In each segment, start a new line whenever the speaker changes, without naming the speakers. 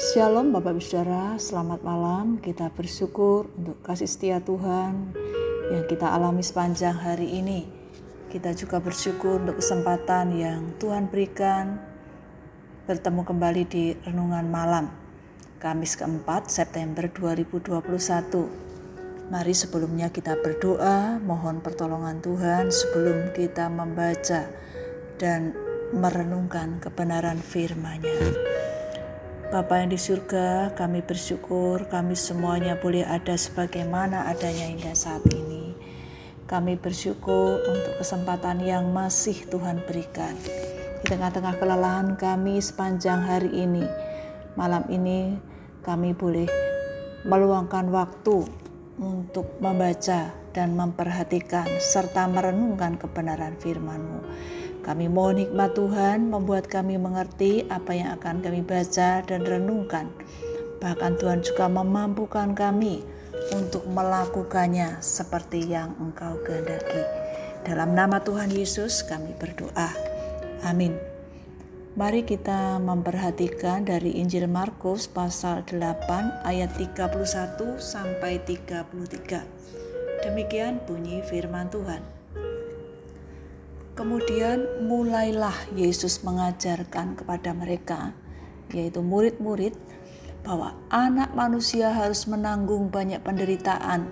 Shalom Bapak Ibu Saudara, selamat malam. Kita bersyukur untuk kasih setia Tuhan yang kita alami sepanjang hari ini. Kita juga bersyukur untuk kesempatan yang Tuhan berikan bertemu kembali di renungan malam Kamis keempat September 2021. Mari sebelumnya kita berdoa, mohon pertolongan Tuhan sebelum kita membaca dan merenungkan kebenaran firman-Nya. Bapa yang di surga, kami bersyukur kami semuanya boleh ada sebagaimana adanya hingga saat ini. Kami bersyukur untuk kesempatan yang masih Tuhan berikan. Di tengah-tengah kelelahan kami sepanjang hari ini, malam ini kami boleh meluangkan waktu untuk membaca dan memperhatikan serta merenungkan kebenaran firman-Mu. Kami mohon hikmat Tuhan membuat kami mengerti apa yang akan kami baca dan renungkan. Bahkan Tuhan juga memampukan kami untuk melakukannya seperti yang Engkau kehendaki. Dalam nama Tuhan Yesus kami berdoa. Amin. Mari kita memperhatikan dari Injil Markus pasal 8 ayat 31 sampai 33. Demikian bunyi firman Tuhan. Kemudian mulailah Yesus mengajarkan kepada mereka, yaitu murid-murid, bahwa anak manusia harus menanggung banyak penderitaan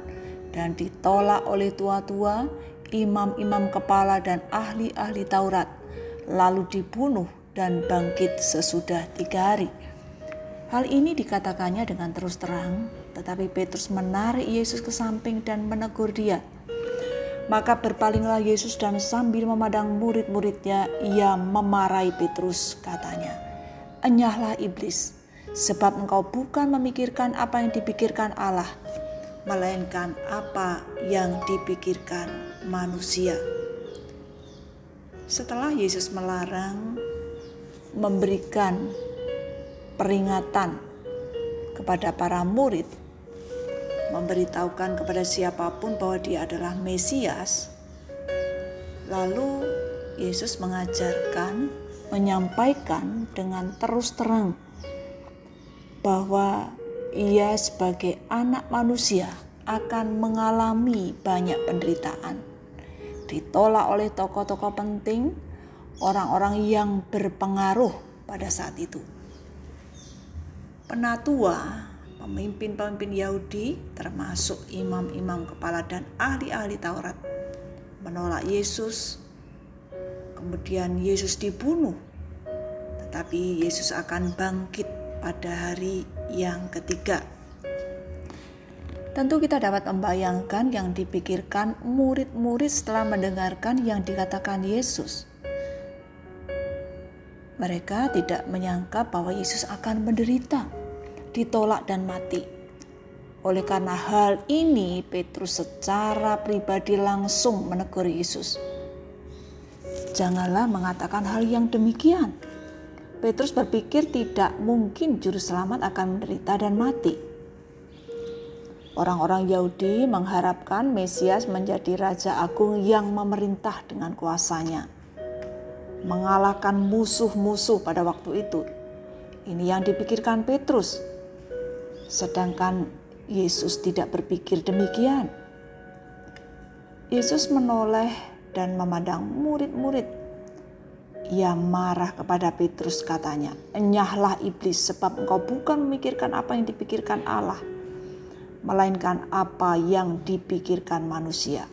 dan ditolak oleh tua-tua, imam-imam kepala dan ahli-ahli Taurat, lalu dibunuh dan bangkit sesudah tiga hari. Hal ini dikatakannya dengan terus terang, tetapi Petrus menarik Yesus ke samping dan menegur dia. Maka berpalinglah Yesus dan sambil memandang murid-muridnya, ia memarahi Petrus, katanya, Enyahlah iblis, sebab engkau bukan memikirkan apa yang dipikirkan Allah, melainkan apa yang dipikirkan manusia. Setelah Yesus melarang memberikan peringatan kepada para murid memberitahukan kepada siapa pun bahwa dia adalah Mesias. Lalu Yesus mengajarkan, menyampaikan dengan terus terang bahwa ia sebagai anak manusia akan mengalami banyak penderitaan. Ditolak oleh tokoh-tokoh penting, orang-orang yang berpengaruh pada saat itu. Penatua pemimpin-pemimpin Yahudi termasuk imam-imam kepala dan ahli-ahli Taurat menolak Yesus. Kemudian Yesus dibunuh. Tetapi Yesus akan bangkit pada hari yang ketiga. Tentu kita dapat membayangkan yang dipikirkan murid-murid setelah mendengarkan yang dikatakan Yesus. Mereka tidak menyangka bahwa Yesus akan menderita ditolak dan mati. Oleh karena hal ini, Petrus secara pribadi langsung menegur Yesus. Janganlah mengatakan hal yang demikian. Petrus berpikir tidak mungkin juru selamat akan menderita dan mati. Orang-orang Yahudi mengharapkan Mesias menjadi raja agung yang memerintah dengan kuasanya, mengalahkan musuh-musuh pada waktu itu. Ini yang dipikirkan Petrus sedangkan Yesus tidak berpikir demikian. Yesus menoleh dan memandang murid-murid. Ia marah kepada Petrus katanya, Enyahlah iblis sebab engkau bukan memikirkan apa yang dipikirkan Allah, melainkan apa yang dipikirkan manusia.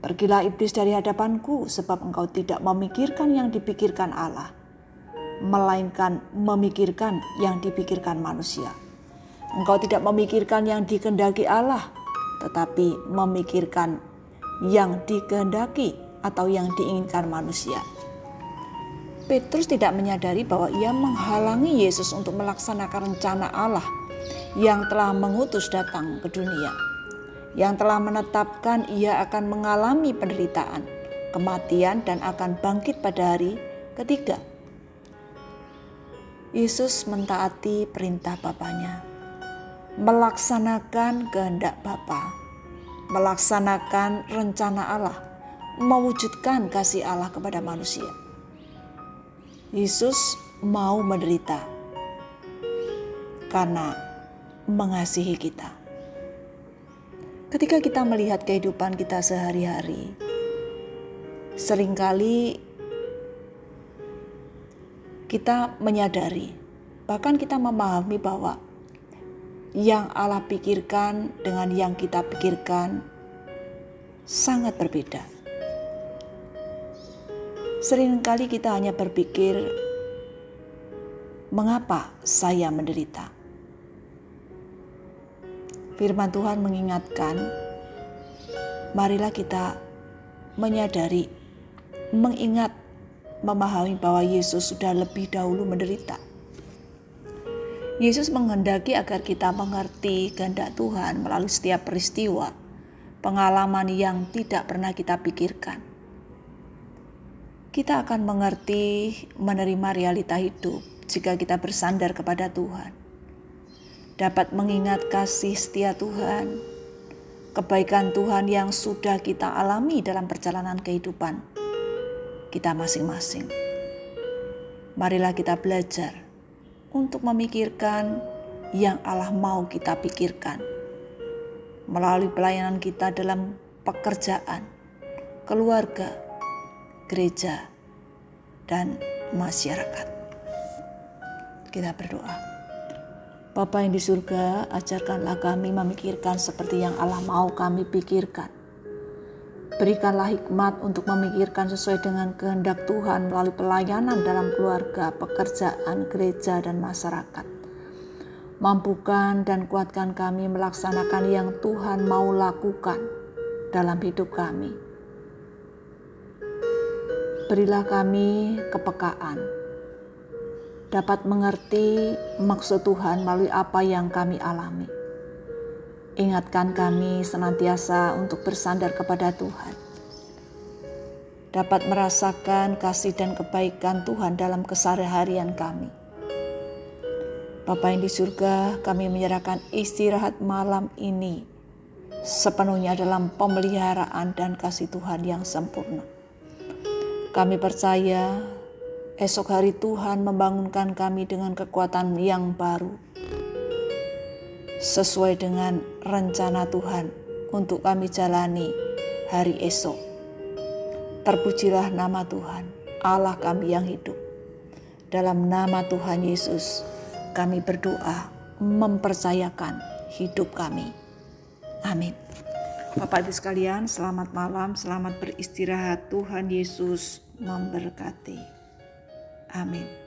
Pergilah iblis dari hadapanku sebab engkau tidak memikirkan yang dipikirkan Allah, melainkan memikirkan yang dipikirkan manusia. Engkau tidak memikirkan yang dikehendaki Allah, tetapi memikirkan yang dikehendaki atau yang diinginkan manusia. Petrus tidak menyadari bahwa ia menghalangi Yesus untuk melaksanakan rencana Allah yang telah mengutus datang ke dunia, yang telah menetapkan ia akan mengalami penderitaan, kematian, dan akan bangkit pada hari ketiga. Yesus mentaati perintah Bapaknya melaksanakan kehendak Bapa, melaksanakan rencana Allah, mewujudkan kasih Allah kepada manusia. Yesus mau menderita. karena mengasihi kita. Ketika kita melihat kehidupan kita sehari-hari, sering kali kita menyadari, bahkan kita memahami bahwa yang Allah pikirkan dengan yang kita pikirkan sangat berbeda. Seringkali kita hanya berpikir, "Mengapa saya menderita?" Firman Tuhan mengingatkan, marilah kita menyadari, mengingat, memahami bahwa Yesus sudah lebih dahulu menderita. Yesus menghendaki agar kita mengerti kehendak Tuhan melalui setiap peristiwa, pengalaman yang tidak pernah kita pikirkan. Kita akan mengerti menerima realita hidup jika kita bersandar kepada Tuhan dapat mengingat kasih setia Tuhan, kebaikan Tuhan yang sudah kita alami dalam perjalanan kehidupan kita masing-masing. Marilah kita belajar untuk memikirkan yang Allah mau kita pikirkan melalui pelayanan kita dalam pekerjaan, keluarga, gereja, dan masyarakat. Kita berdoa. Bapa yang di surga, ajarkanlah kami memikirkan seperti yang Allah mau kami pikirkan. Berikanlah hikmat untuk memikirkan sesuai dengan kehendak Tuhan melalui pelayanan dalam keluarga, pekerjaan, gereja, dan masyarakat. Mampukan dan kuatkan kami melaksanakan yang Tuhan mau lakukan dalam hidup kami. Berilah kami kepekaan dapat mengerti maksud Tuhan melalui apa yang kami alami. Ingatkan kami senantiasa untuk bersandar kepada Tuhan. Dapat merasakan kasih dan kebaikan Tuhan dalam keseharian kami. Bapa yang di surga, kami menyerahkan istirahat malam ini sepenuhnya dalam pemeliharaan dan kasih Tuhan yang sempurna. Kami percaya Esok hari Tuhan membangunkan kami dengan kekuatan yang baru. Sesuai dengan rencana Tuhan untuk kami jalani hari esok. Terpujilah nama Tuhan, Allah kami yang hidup. Dalam nama Tuhan Yesus, kami berdoa mempercayakan hidup kami. Amin. Bapak Ibu sekalian, selamat malam, selamat beristirahat. Tuhan Yesus memberkati. Amin.